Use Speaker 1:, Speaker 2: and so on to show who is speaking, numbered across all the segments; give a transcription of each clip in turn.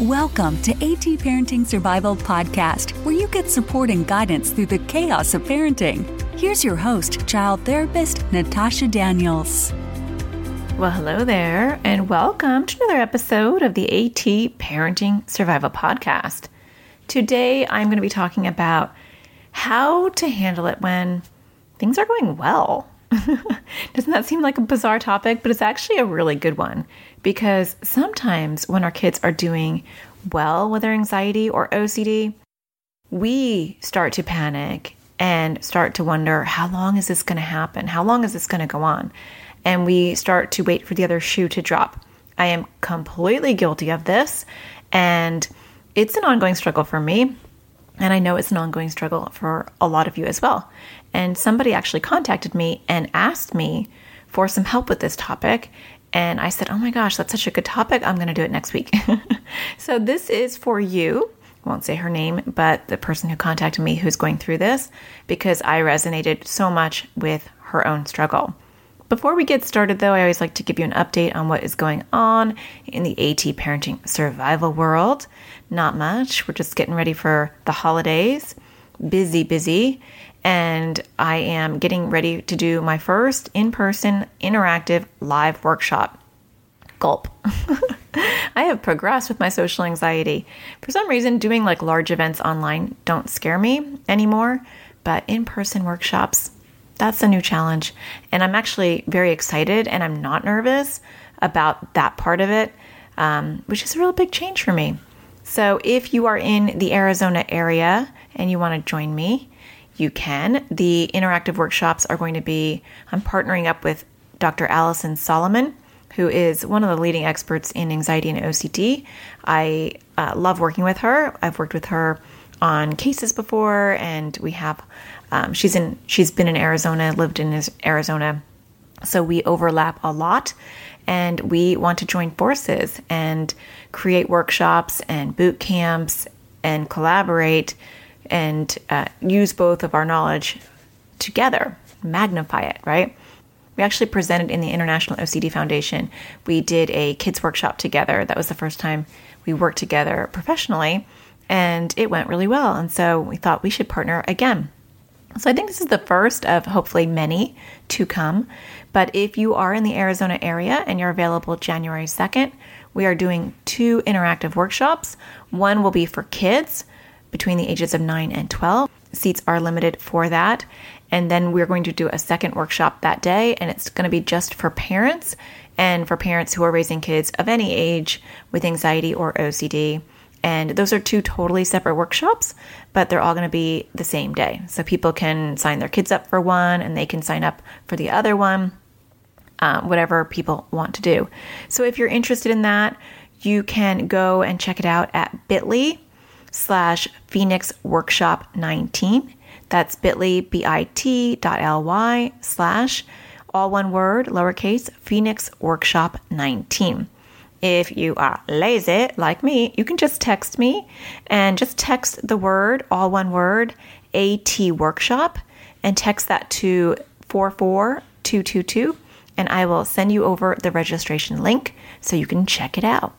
Speaker 1: Welcome to AT Parenting Survival Podcast, where you get support and guidance through the chaos of parenting. Here's your host, child therapist Natasha Daniels.
Speaker 2: Well, hello there, and welcome to another episode of the AT Parenting Survival Podcast. Today, I'm going to be talking about how to handle it when things are going well. Doesn't that seem like a bizarre topic? But it's actually a really good one because sometimes when our kids are doing well with their anxiety or OCD, we start to panic and start to wonder how long is this going to happen? How long is this going to go on? And we start to wait for the other shoe to drop. I am completely guilty of this, and it's an ongoing struggle for me. And I know it's an ongoing struggle for a lot of you as well. And somebody actually contacted me and asked me for some help with this topic. And I said, Oh my gosh, that's such a good topic. I'm going to do it next week. so this is for you. I won't say her name, but the person who contacted me who's going through this because I resonated so much with her own struggle. Before we get started, though, I always like to give you an update on what is going on in the AT parenting survival world. Not much. We're just getting ready for the holidays. Busy, busy and I am getting ready to do my first in person interactive live workshop. Gulp. I have progressed with my social anxiety. For some reason, doing like large events online don't scare me anymore, but in person workshops, that's a new challenge. And I'm actually very excited and I'm not nervous about that part of it, um, which is a real big change for me. So if you are in the Arizona area and you want to join me, you can. The interactive workshops are going to be, I'm partnering up with Dr. Allison Solomon, who is one of the leading experts in anxiety and OCD. I uh, love working with her. I've worked with her on cases before, and we have. Um, she's in. She's been in Arizona, lived in Arizona, so we overlap a lot. And we want to join forces and create workshops and boot camps and collaborate and uh, use both of our knowledge together, magnify it, right? We actually presented in the International OCD Foundation. We did a kids workshop together. That was the first time we worked together professionally, and it went really well. And so we thought we should partner again. So I think this is the first of hopefully many to come. But if you are in the Arizona area and you're available January 2nd, we are doing two interactive workshops. One will be for kids between the ages of 9 and 12. Seats are limited for that. And then we're going to do a second workshop that day, and it's going to be just for parents and for parents who are raising kids of any age with anxiety or OCD. And those are two totally separate workshops, but they're all going to be the same day. So people can sign their kids up for one and they can sign up for the other one, um, whatever people want to do. So if you're interested in that, you can go and check it out at bit.ly slash Phoenix Workshop 19. That's bit.ly, B-I-T dot L-Y slash, all one word, lowercase, Phoenix Workshop 19. If you are lazy like me, you can just text me and just text the word, all one word, AT Workshop, and text that to 44222, and I will send you over the registration link so you can check it out.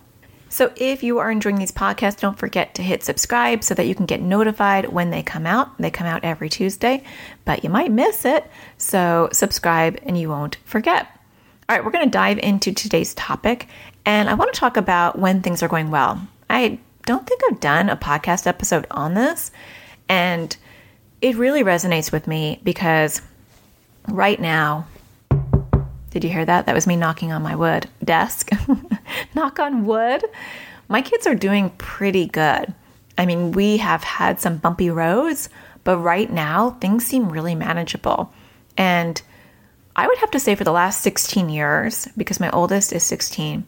Speaker 2: So if you are enjoying these podcasts, don't forget to hit subscribe so that you can get notified when they come out. They come out every Tuesday, but you might miss it. So subscribe and you won't forget. All right, we're going to dive into today's topic, and I want to talk about when things are going well. I don't think I've done a podcast episode on this, and it really resonates with me because right now did you hear that? That was me knocking on my wood desk. Knock on wood. My kids are doing pretty good. I mean, we have had some bumpy roads, but right now things seem really manageable. And I would have to say for the last 16 years, because my oldest is 16,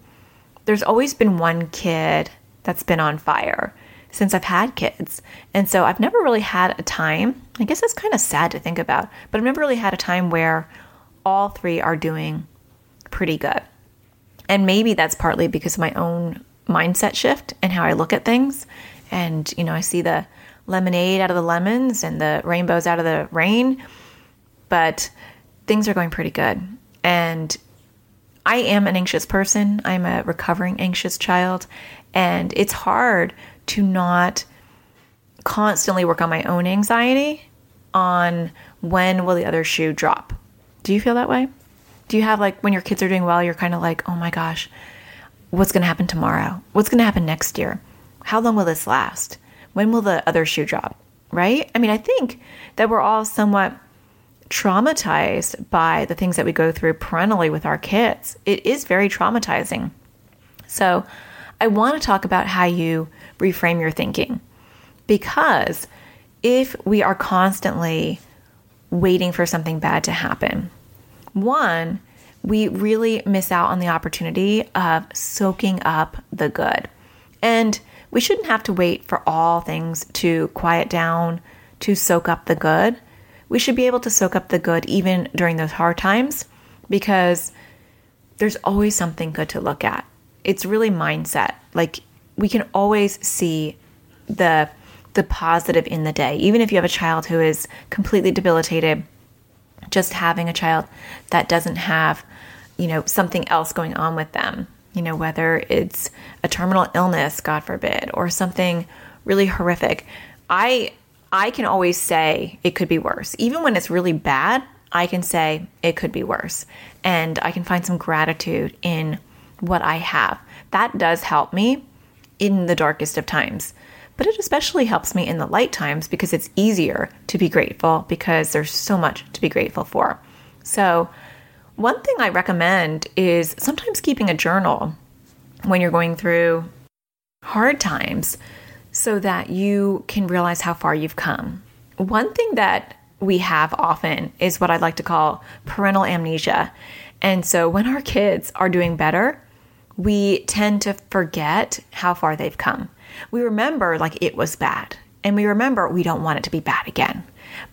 Speaker 2: there's always been one kid that's been on fire since I've had kids. And so I've never really had a time, I guess it's kind of sad to think about, but I've never really had a time where all three are doing pretty good. And maybe that's partly because of my own mindset shift and how I look at things. And, you know, I see the lemonade out of the lemons and the rainbows out of the rain, but things are going pretty good. And I am an anxious person. I'm a recovering anxious child. And it's hard to not constantly work on my own anxiety on when will the other shoe drop. Do you feel that way? Do you have like when your kids are doing well, you're kind of like, oh my gosh, what's going to happen tomorrow? What's going to happen next year? How long will this last? When will the other shoe drop? Right? I mean, I think that we're all somewhat traumatized by the things that we go through parentally with our kids. It is very traumatizing. So, I want to talk about how you reframe your thinking because if we are constantly waiting for something bad to happen, one, we really miss out on the opportunity of soaking up the good. And we shouldn't have to wait for all things to quiet down to soak up the good. We should be able to soak up the good even during those hard times because there's always something good to look at. It's really mindset. Like we can always see the the positive in the day. Even if you have a child who is completely debilitated, just having a child that doesn't have, you know, something else going on with them, you know, whether it's a terminal illness, God forbid, or something really horrific. I I can always say it could be worse. Even when it's really bad, I can say it could be worse. And I can find some gratitude in what I have. That does help me in the darkest of times. But it especially helps me in the light times because it's easier to be grateful because there's so much to be grateful for. So, one thing I recommend is sometimes keeping a journal when you're going through hard times so that you can realize how far you've come. One thing that we have often is what I like to call parental amnesia. And so when our kids are doing better, we tend to forget how far they've come. We remember like it was bad, and we remember we don't want it to be bad again.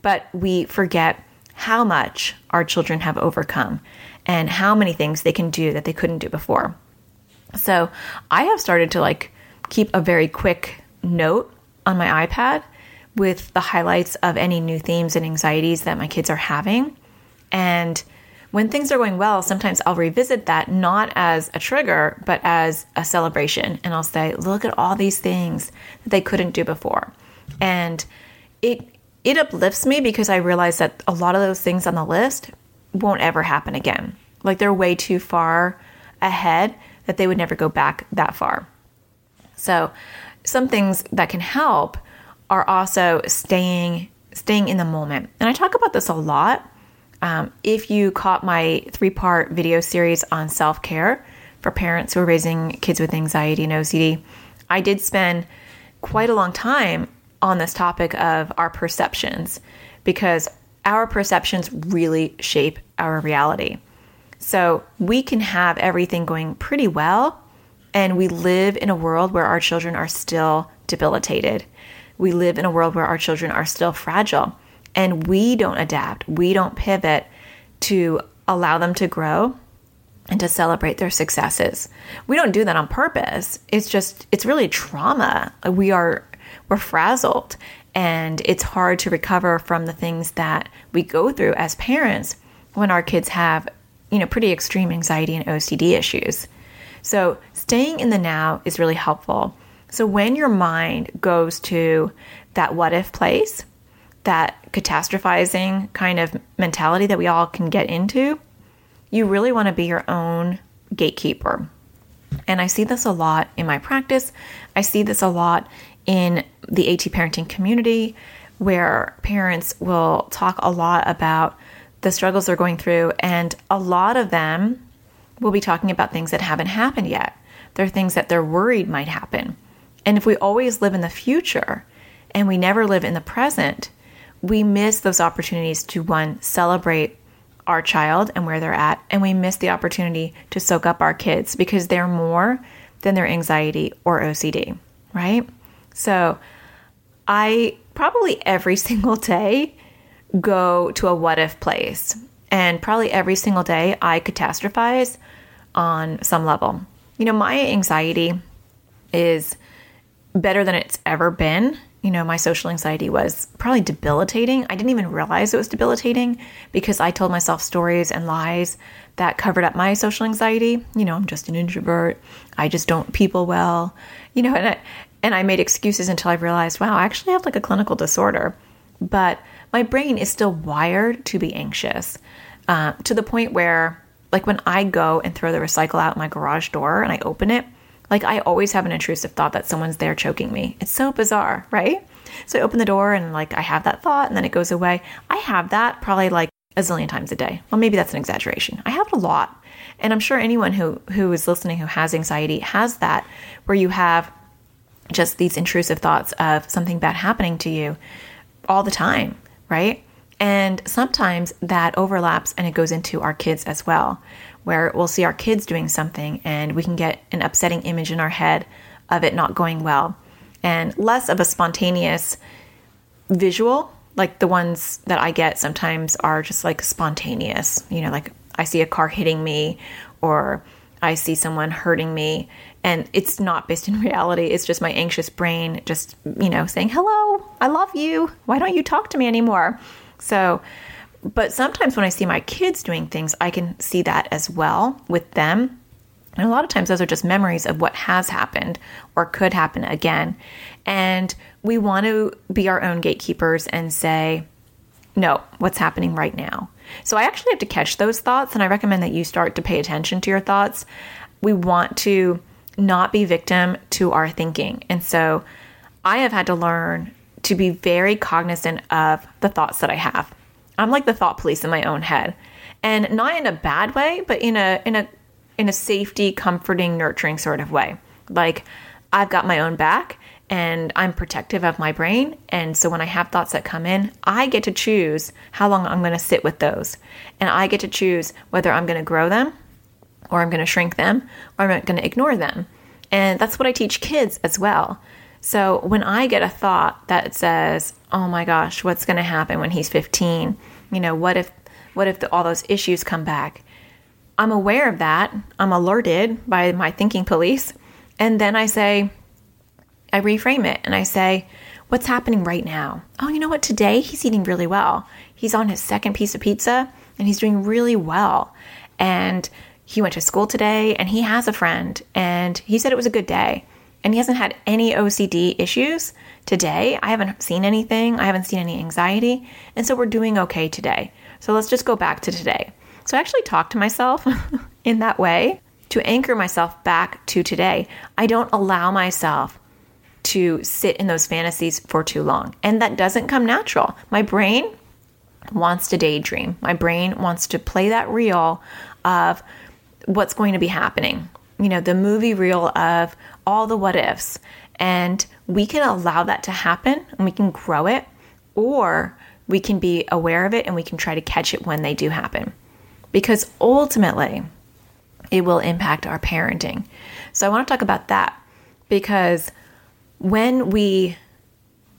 Speaker 2: But we forget how much our children have overcome and how many things they can do that they couldn't do before. So I have started to like keep a very quick note on my iPad with the highlights of any new themes and anxieties that my kids are having. And when things are going well, sometimes I'll revisit that not as a trigger, but as a celebration. And I'll say, look at all these things that they couldn't do before. And it it uplifts me because I realize that a lot of those things on the list won't ever happen again. Like they're way too far ahead that they would never go back that far. So, some things that can help are also staying staying in the moment. And I talk about this a lot um, if you caught my three part video series on self care for parents who are raising kids with anxiety and OCD, I did spend quite a long time on this topic of our perceptions because our perceptions really shape our reality. So we can have everything going pretty well, and we live in a world where our children are still debilitated. We live in a world where our children are still fragile and we don't adapt, we don't pivot to allow them to grow and to celebrate their successes. We don't do that on purpose. It's just it's really trauma. We are we're frazzled and it's hard to recover from the things that we go through as parents when our kids have, you know, pretty extreme anxiety and OCD issues. So, staying in the now is really helpful. So, when your mind goes to that what if place, that catastrophizing kind of mentality that we all can get into, you really want to be your own gatekeeper. And I see this a lot in my practice. I see this a lot in the AT parenting community where parents will talk a lot about the struggles they're going through, and a lot of them will be talking about things that haven't happened yet. They're things that they're worried might happen. And if we always live in the future and we never live in the present, we miss those opportunities to one, celebrate our child and where they're at, and we miss the opportunity to soak up our kids because they're more than their anxiety or OCD, right? So I probably every single day go to a what if place. And probably every single day I catastrophize on some level. You know, my anxiety is better than it's ever been you know, my social anxiety was probably debilitating. I didn't even realize it was debilitating because I told myself stories and lies that covered up my social anxiety. You know, I'm just an introvert. I just don't people well. you know, and I, and I made excuses until I realized, wow, I actually have like a clinical disorder. But my brain is still wired to be anxious uh, to the point where, like, when I go and throw the recycle out my garage door and I open it, like, I always have an intrusive thought that someone's there choking me. It's so bizarre, right? So I open the door and, like, I have that thought and then it goes away. I have that probably like a zillion times a day. Well, maybe that's an exaggeration. I have it a lot. And I'm sure anyone who, who is listening who has anxiety has that, where you have just these intrusive thoughts of something bad happening to you all the time, right? And sometimes that overlaps and it goes into our kids as well, where we'll see our kids doing something and we can get an upsetting image in our head of it not going well. And less of a spontaneous visual, like the ones that I get sometimes are just like spontaneous, you know, like I see a car hitting me or I see someone hurting me and it's not based in reality. It's just my anxious brain just, you know, saying, "Hello, I love you. Why don't you talk to me anymore?" So, but sometimes when I see my kids doing things, I can see that as well with them. And a lot of times those are just memories of what has happened or could happen again. And we want to be our own gatekeepers and say, no, what's happening right now? So I actually have to catch those thoughts, and I recommend that you start to pay attention to your thoughts. We want to not be victim to our thinking. And so I have had to learn to be very cognizant of the thoughts that I have. I'm like the thought police in my own head. And not in a bad way, but in a in a in a safety, comforting, nurturing sort of way. Like I've got my own back and I'm protective of my brain. And so when I have thoughts that come in, I get to choose how long I'm going to sit with those. And I get to choose whether I'm going to grow them or I'm going to shrink them or I'm going to ignore them. And that's what I teach kids as well. So when I get a thought that says, "Oh my gosh, what's going to happen when he's 15?" You know, what if what if the, all those issues come back? I'm aware of that. I'm alerted by my thinking police. And then I say, I reframe it and I say, What's happening right now? Oh, you know what? Today he's eating really well. He's on his second piece of pizza and he's doing really well. And he went to school today and he has a friend and he said it was a good day. And he hasn't had any OCD issues today. I haven't seen anything. I haven't seen any anxiety. And so we're doing okay today. So let's just go back to today. So I actually talk to myself in that way to anchor myself back to today. I don't allow myself to sit in those fantasies for too long. And that doesn't come natural. My brain wants to daydream. My brain wants to play that reel of what's going to be happening. You know, the movie reel of all the what ifs. And we can allow that to happen and we can grow it, or we can be aware of it and we can try to catch it when they do happen. Because ultimately, it will impact our parenting. So I want to talk about that because when we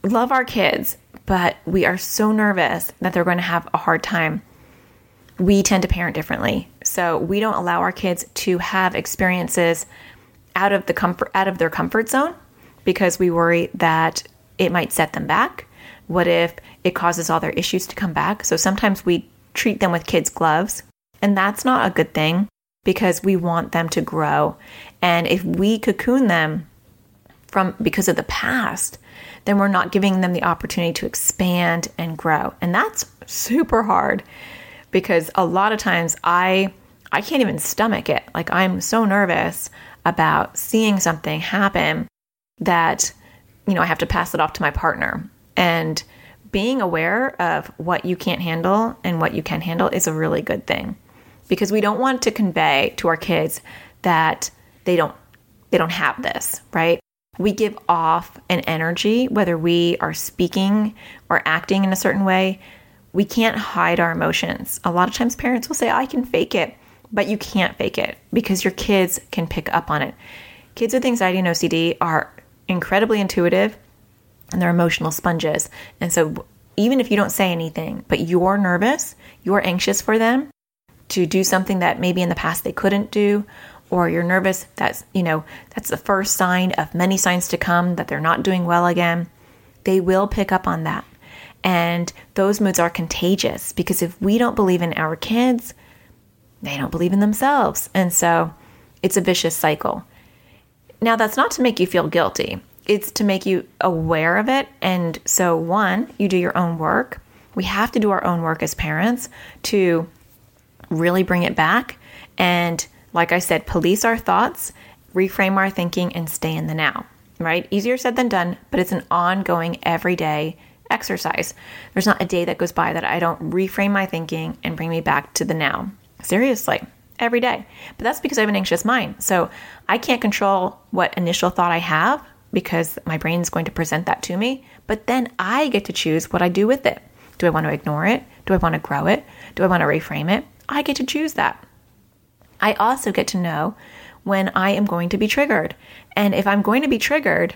Speaker 2: love our kids, but we are so nervous that they're going to have a hard time, we tend to parent differently. So we don't allow our kids to have experiences out of the comfort out of their comfort zone because we worry that it might set them back. What if it causes all their issues to come back? So sometimes we treat them with kids' gloves, and that's not a good thing because we want them to grow. And if we cocoon them from because of the past, then we're not giving them the opportunity to expand and grow. And that's super hard because a lot of times I I can't even stomach it. Like I'm so nervous about seeing something happen that you know, I have to pass it off to my partner. And being aware of what you can't handle and what you can handle is a really good thing because we don't want to convey to our kids that they don't they don't have this, right? we give off an energy, whether we are speaking or acting in a certain way. We can't hide our emotions. A lot of times, parents will say, I can fake it, but you can't fake it because your kids can pick up on it. Kids with anxiety and OCD are incredibly intuitive and they're emotional sponges. And so, even if you don't say anything, but you're nervous, you're anxious for them to do something that maybe in the past they couldn't do, or you're nervous, that's, you know, that's the first sign of many signs to come that they're not doing well again. They will pick up on that. And those moods are contagious because if we don't believe in our kids, they don't believe in themselves. And so it's a vicious cycle. now that's not to make you feel guilty, it's to make you aware of it. And so, one, you do your own work. We have to do our own work as parents to really bring it back. And like I said, police our thoughts, reframe our thinking, and stay in the now, right? Easier said than done, but it's an ongoing, everyday exercise. There's not a day that goes by that I don't reframe my thinking and bring me back to the now. Seriously, every day. But that's because I have an anxious mind. So I can't control what initial thought I have because my brain is going to present that to me. But then I get to choose what I do with it. Do I want to ignore it? Do I want to grow it? Do I want to reframe it? I get to choose that. I also get to know when I am going to be triggered. And if I'm going to be triggered,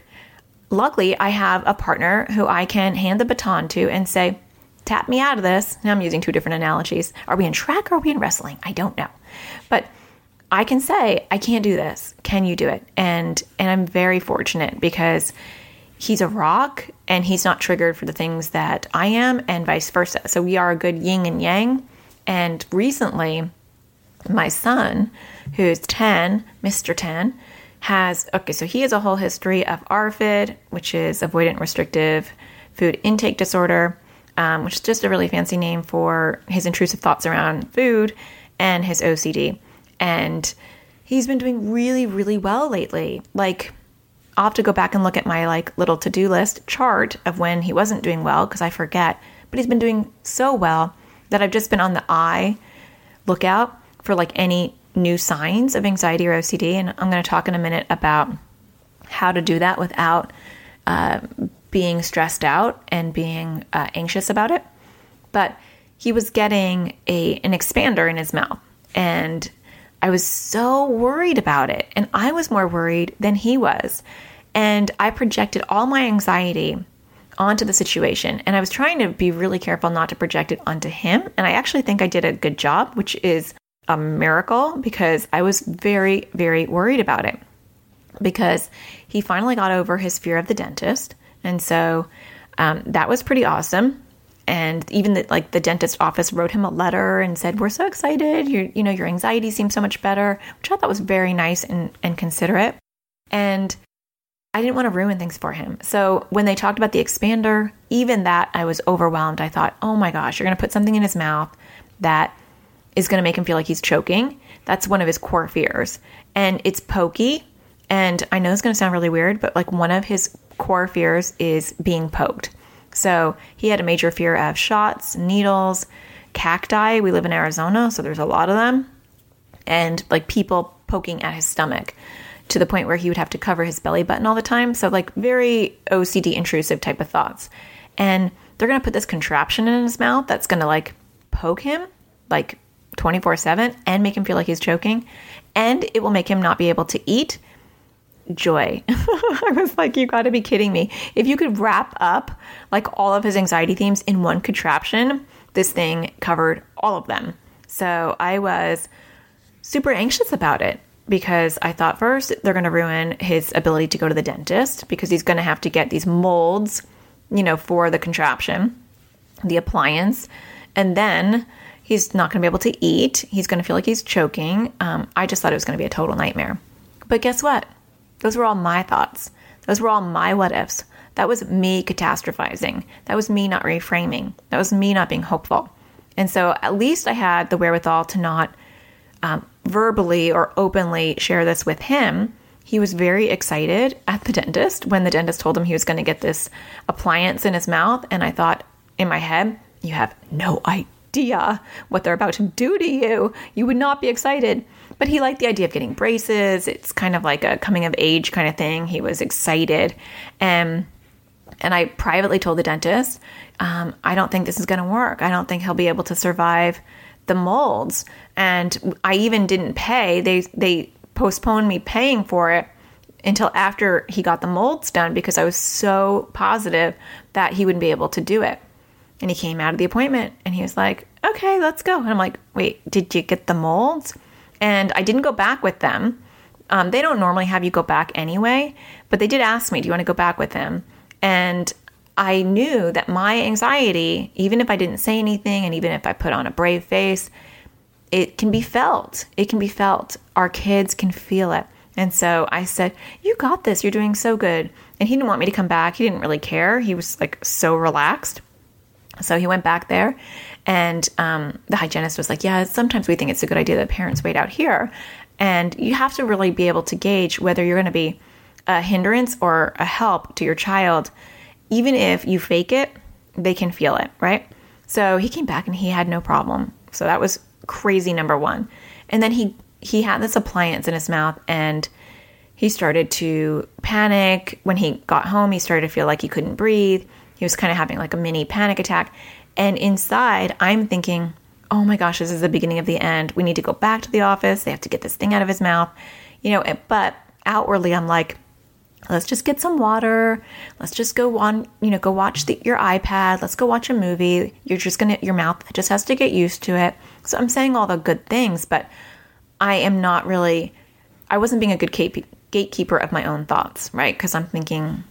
Speaker 2: luckily I have a partner who I can hand the baton to and say, tap me out of this. Now I'm using two different analogies. Are we in track or are we in wrestling? I don't know. But I can say, I can't do this. Can you do it? And and I'm very fortunate because he's a rock and he's not triggered for the things that I am and vice versa. So we are a good yin and yang. And recently my son, who's 10, Mr. 10, has okay, so he has a whole history of ARFID, which is avoidant restrictive food intake disorder, um, which is just a really fancy name for his intrusive thoughts around food and his OCD. And he's been doing really, really well lately. Like, I'll have to go back and look at my like little to-do list chart of when he wasn't doing well because I forget. But he's been doing so well that I've just been on the eye lookout for like any new signs of anxiety or OCD. And I'm going to talk in a minute about how to do that without uh, being stressed out and being uh, anxious about it. But he was getting a an expander in his mouth, and I was so worried about it. And I was more worried than he was. And I projected all my anxiety onto the situation. And I was trying to be really careful not to project it onto him. And I actually think I did a good job, which is a miracle because I was very, very worried about it. Because he finally got over his fear of the dentist. And so um, that was pretty awesome. And even the, like the dentist office wrote him a letter and said, "We're so excited. Your you know your anxiety seems so much better," which I thought was very nice and, and considerate. And I didn't want to ruin things for him. So when they talked about the expander, even that I was overwhelmed. I thought, "Oh my gosh, you're going to put something in his mouth that is going to make him feel like he's choking. That's one of his core fears. And it's pokey. And I know it's going to sound really weird, but like one of his core fears is being poked. So he had a major fear of shots, needles, cacti. We live in Arizona, so there's a lot of them. And like people poking at his stomach to the point where he would have to cover his belly button all the time. So, like, very OCD intrusive type of thoughts. And they're going to put this contraption in his mouth that's going to like poke him, like 24 7 and make him feel like he's choking. And it will make him not be able to eat. Joy. I was like, you got to be kidding me. If you could wrap up like all of his anxiety themes in one contraption, this thing covered all of them. So I was super anxious about it because I thought first they're going to ruin his ability to go to the dentist because he's going to have to get these molds, you know, for the contraption, the appliance. And then He's not going to be able to eat. He's going to feel like he's choking. Um, I just thought it was going to be a total nightmare. But guess what? Those were all my thoughts. Those were all my what ifs. That was me catastrophizing. That was me not reframing. That was me not being hopeful. And so at least I had the wherewithal to not um, verbally or openly share this with him. He was very excited at the dentist when the dentist told him he was going to get this appliance in his mouth. And I thought in my head, you have no idea idea what they're about to do to you, you would not be excited. But he liked the idea of getting braces. It's kind of like a coming of age kind of thing. He was excited. And and I privately told the dentist, um, I don't think this is going to work. I don't think he'll be able to survive the molds. And I even didn't pay. They they postponed me paying for it until after he got the molds done because I was so positive that he wouldn't be able to do it. And he came out of the appointment and he was like, okay, let's go. And I'm like, wait, did you get the molds? And I didn't go back with them. Um, they don't normally have you go back anyway, but they did ask me, do you want to go back with them? And I knew that my anxiety, even if I didn't say anything and even if I put on a brave face, it can be felt. It can be felt. Our kids can feel it. And so I said, You got this. You're doing so good. And he didn't want me to come back. He didn't really care. He was like so relaxed. So he went back there. And um, the hygienist was like, Yeah, sometimes we think it's a good idea that parents wait out here. And you have to really be able to gauge whether you're going to be a hindrance or a help to your child. Even if you fake it, they can feel it, right? So he came back and he had no problem. So that was crazy number one. And then he he had this appliance in his mouth and he started to panic. When he got home, he started to feel like he couldn't breathe. He was kind of having like a mini panic attack. And inside, I'm thinking, oh my gosh, this is the beginning of the end. We need to go back to the office. They have to get this thing out of his mouth. You know, eh, but outwardly, I'm like, let's just get some water. Let's just go on, you know, go watch the, your iPad. Let's go watch a movie. You're just to, your mouth just has to get used to it. So I'm saying all the good things, but I am not really, I wasn't being a good gatekeeper of my own thoughts, right? Because I'm thinking,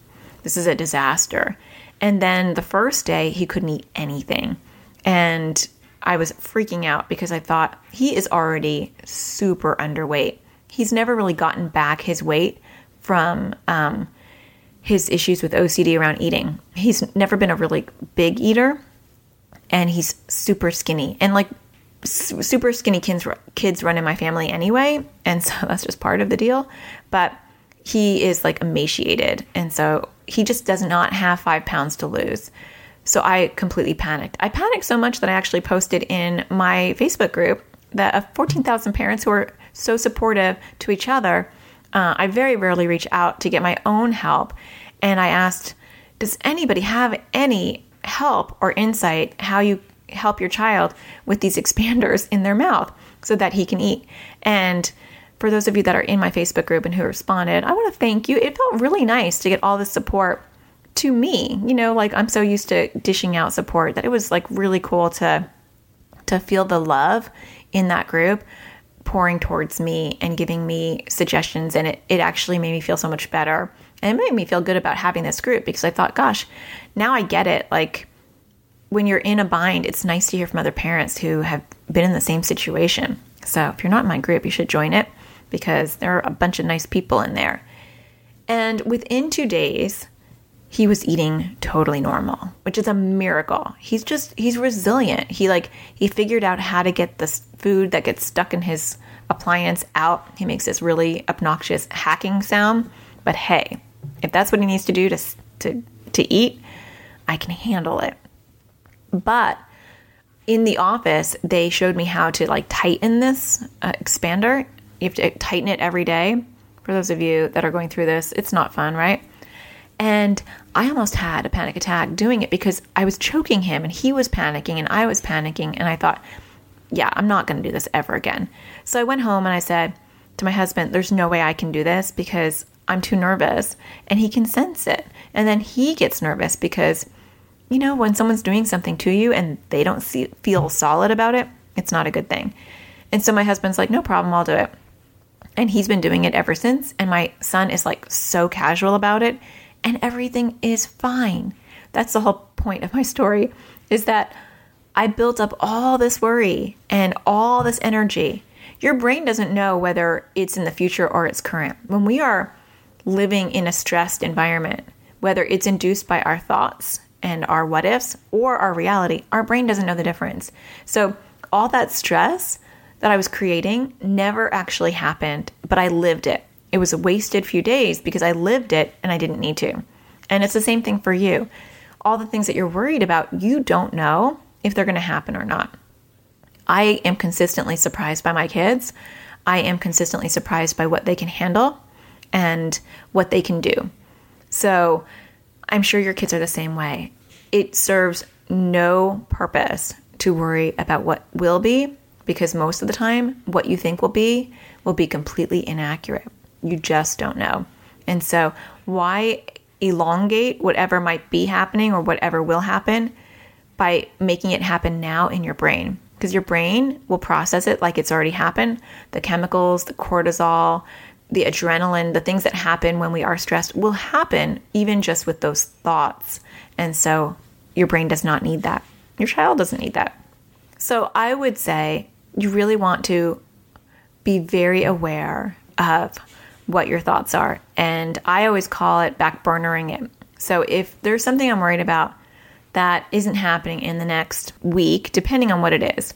Speaker 2: this is a disaster. And then the first day, he couldn't eat anything. And I was freaking out because I thought he is already super underweight. He's never really gotten back his weight from um, his issues with OCD around eating. He's never been a really big eater and he's super skinny. And like super skinny kids kids run in my family anyway, and so that's just part of the deal. But he is like emaciated, and so he just does not have five pounds to lose. So I completely panicked. I panicked so much that I actually posted in my Facebook group that of 14,000 parents who are so supportive to each other. Uh, I very rarely reach out to get my own help, and I asked, "Does anybody have any help or insight how you help your child with these expanders in their mouth so that he can eat. And for those of you that are in my Facebook group and who responded, I want to thank you. It felt really nice to get all this support to me. You know, like I'm so used to dishing out support that it was like really cool to to feel the love in that group pouring towards me and giving me suggestions and it, it actually made me feel so much better. And it made me feel good about having this group because I thought, gosh, now I get it. Like when you're in a bind, it's nice to hear from other parents who have been in the same situation. So if you're not in my group, you should join it because there are a bunch of nice people in there. And within two days, he was eating totally normal, which is a miracle. He's just, he's resilient. He like, he figured out how to get this food that gets stuck in his appliance out. He makes this really obnoxious hacking sound. But hey, if that's what he needs to do to, to, to eat, I can handle it. But in the office, they showed me how to like tighten this uh, expander. You have to tighten it every day. For those of you that are going through this, it's not fun, right? And I almost had a panic attack doing it because I was choking him and he was panicking and I was panicking. And I thought, yeah, I'm not going to do this ever again. So I went home and I said to my husband, there's no way I can do this because I'm too nervous. And he can sense it. And then he gets nervous because you know, when someone's doing something to you and they don't see, feel solid about it, it's not a good thing. And so my husband's like, no problem, I'll do it. And he's been doing it ever since. And my son is like so casual about it, and everything is fine. That's the whole point of my story is that I built up all this worry and all this energy. Your brain doesn't know whether it's in the future or it's current. When we are living in a stressed environment, whether it's induced by our thoughts and our what ifs or our reality, our brain doesn't know the difference. So, all that stress that I was creating never actually happened, but I lived it. It was a wasted few days because I lived it and I didn't need to. And it's the same thing for you. All the things that you're worried about, you don't know if they're going to happen or not. I am consistently surprised by my kids. I am consistently surprised by what they can handle and what they can do. So, I'm sure your kids are the same way. It serves no purpose to worry about what will be because most of the time, what you think will be will be completely inaccurate. You just don't know. And so, why elongate whatever might be happening or whatever will happen by making it happen now in your brain? Because your brain will process it like it's already happened. The chemicals, the cortisol, the adrenaline, the things that happen when we are stressed will happen even just with those thoughts. And so your brain does not need that. Your child doesn't need that. So I would say you really want to be very aware of what your thoughts are. And I always call it backburnering it. So if there's something I'm worried about that isn't happening in the next week, depending on what it is,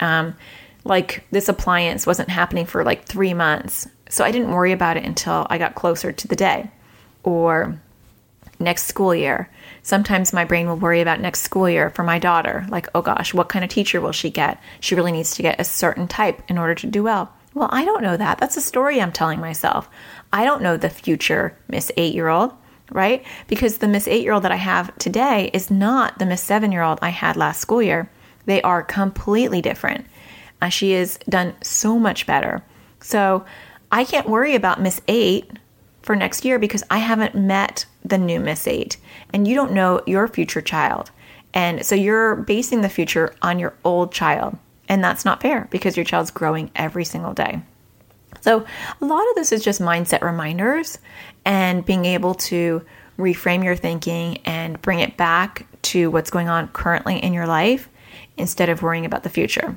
Speaker 2: um, like this appliance wasn't happening for like three months. So I didn't worry about it until I got closer to the day or next school year. Sometimes my brain will worry about next school year for my daughter. Like, oh gosh, what kind of teacher will she get? She really needs to get a certain type in order to do well. Well, I don't know that. That's a story I'm telling myself. I don't know the future Miss Eight year old, right? Because the Miss Eight year old that I have today is not the Miss Seven year old I had last school year. They are completely different. Uh, she has done so much better. So I can't worry about Miss Eight for next year because I haven't met the new Miss Eight and you don't know your future child. And so you're basing the future on your old child. And that's not fair because your child's growing every single day. So, a lot of this is just mindset reminders and being able to reframe your thinking and bring it back to what's going on currently in your life instead of worrying about the future.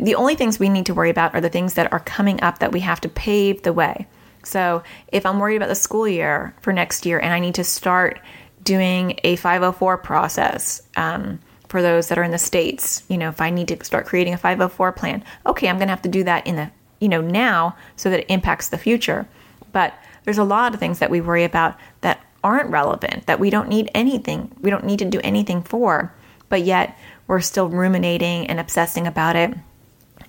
Speaker 2: The only things we need to worry about are the things that are coming up that we have to pave the way. So, if I'm worried about the school year for next year and I need to start doing a 504 process, um, for those that are in the states you know if i need to start creating a 504 plan okay i'm going to have to do that in the you know now so that it impacts the future. But there's a lot of things that we worry about that aren't relevant that we don't need anything we don't need to do anything for but yet we're still ruminating and obsessing about it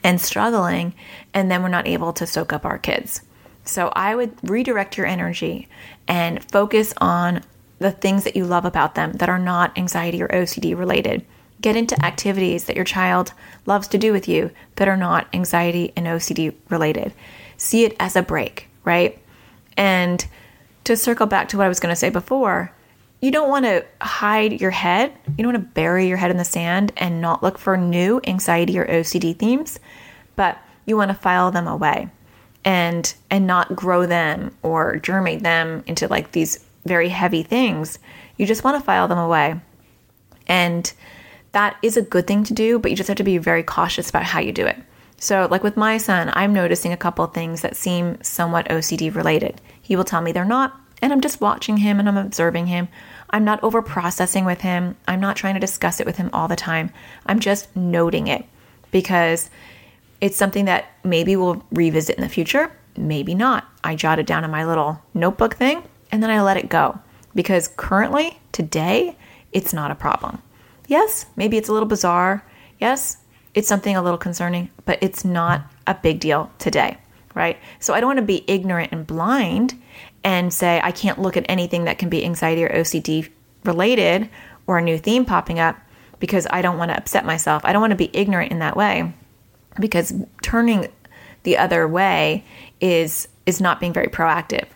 Speaker 2: and struggling and then we're not able to soak up our kids so i would redirect your energy and focus on the things that you love about them that are not anxiety or ocd related Get into activities that your child loves to do with you that are not anxiety and OCD related. See it as a break, right? And to circle back to what I was going to say before, you don't want to hide your head. You don't want to bury your head in the sand and not look for new anxiety or OCD themes, but you want to file them away and and not grow them or germinate them into like these very heavy things. You just want to file them away. And that is a good thing to do, but you just have to be very cautious about how you do it. So, like with my son, I'm noticing a couple things that seem somewhat OCD related. He will tell me they're not, and I'm just watching him and I'm observing him. I'm not over processing with him. I'm not trying to discuss it with him all the time. I'm just noting it because it's something that maybe we'll revisit in the future, maybe not. I jot it down in my little notebook thing and then I let it go because currently, today, it's not a problem. Yes, maybe it's a little bizarre. Yes, it's something a little concerning, but it's not a big deal today, right? So I don't want to be ignorant and blind and say I can't look at anything that can be anxiety or OCD related or a new theme popping up because I don't want to upset myself. I don't want to be ignorant in that way because turning the other way is is not being very proactive.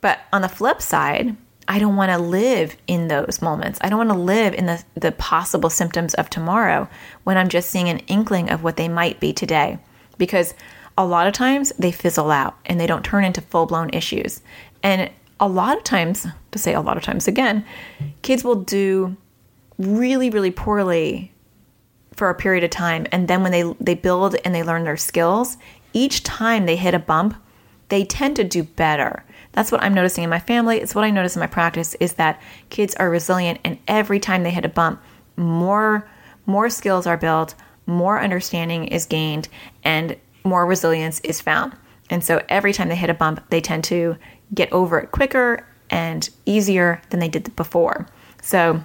Speaker 2: But on the flip side, I don't want to live in those moments. I don't want to live in the, the possible symptoms of tomorrow when I'm just seeing an inkling of what they might be today. Because a lot of times they fizzle out and they don't turn into full blown issues. And a lot of times, to say a lot of times again, kids will do really, really poorly for a period of time. And then when they, they build and they learn their skills, each time they hit a bump, they tend to do better. That's what I'm noticing in my family. It's what I notice in my practice is that kids are resilient and every time they hit a bump, more more skills are built, more understanding is gained and more resilience is found. And so every time they hit a bump, they tend to get over it quicker and easier than they did before. So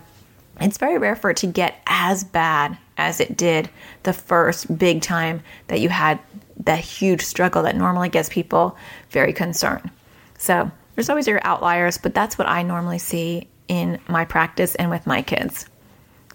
Speaker 2: it's very rare for it to get as bad as it did the first big time that you had that huge struggle that normally gets people very concerned. So there's always your outliers, but that's what I normally see in my practice and with my kids.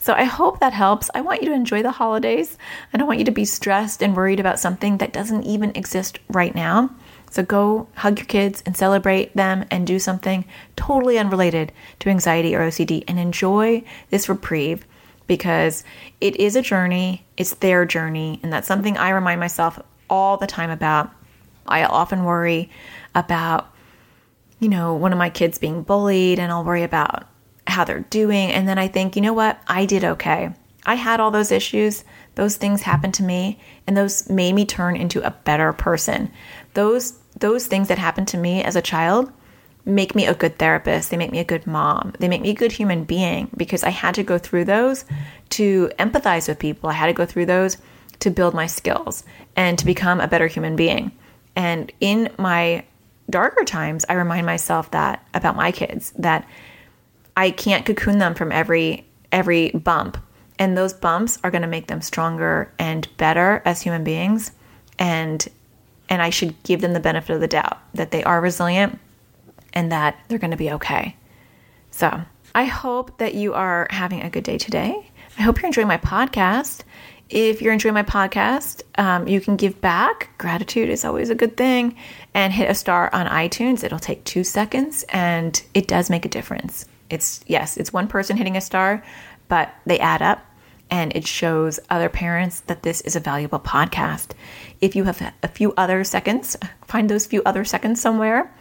Speaker 2: So I hope that helps. I want you to enjoy the holidays. I don't want you to be stressed and worried about something that doesn't even exist right now. So go hug your kids and celebrate them and do something totally unrelated to anxiety or OCD and enjoy this reprieve because it is a journey, it's their journey, and that's something I remind myself all the time about. I often worry about you know, one of my kids being bullied and I'll worry about how they're doing. And then I think, you know what? I did okay. I had all those issues. Those things happened to me and those made me turn into a better person. Those those things that happened to me as a child make me a good therapist. They make me a good mom. They make me a good human being because I had to go through those to empathize with people. I had to go through those to build my skills and to become a better human being. And in my darker times, I remind myself that about my kids that I can't cocoon them from every every bump. And those bumps are going to make them stronger and better as human beings. And and I should give them the benefit of the doubt that they are resilient and that they're going to be okay. So, I hope that you are having a good day today. I hope you're enjoying my podcast. If you're enjoying my podcast, um, you can give back. Gratitude is always a good thing. And hit a star on iTunes. It'll take two seconds and it does make a difference. It's, yes, it's one person hitting a star, but they add up and it shows other parents that this is a valuable podcast. If you have a few other seconds, find those few other seconds somewhere.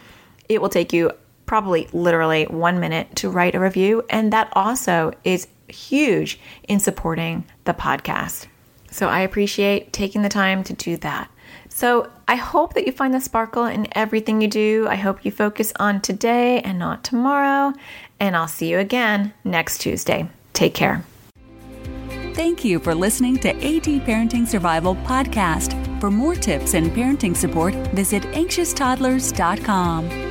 Speaker 2: It will take you probably literally one minute to write a review. And that also is huge in supporting the podcast. So I appreciate taking the time to do that. So I hope that you find the sparkle in everything you do. I hope you focus on today and not tomorrow. And I'll see you again next Tuesday. Take care.
Speaker 1: Thank you for listening to AT Parenting Survival Podcast. For more tips and parenting support, visit anxioustoddlers.com.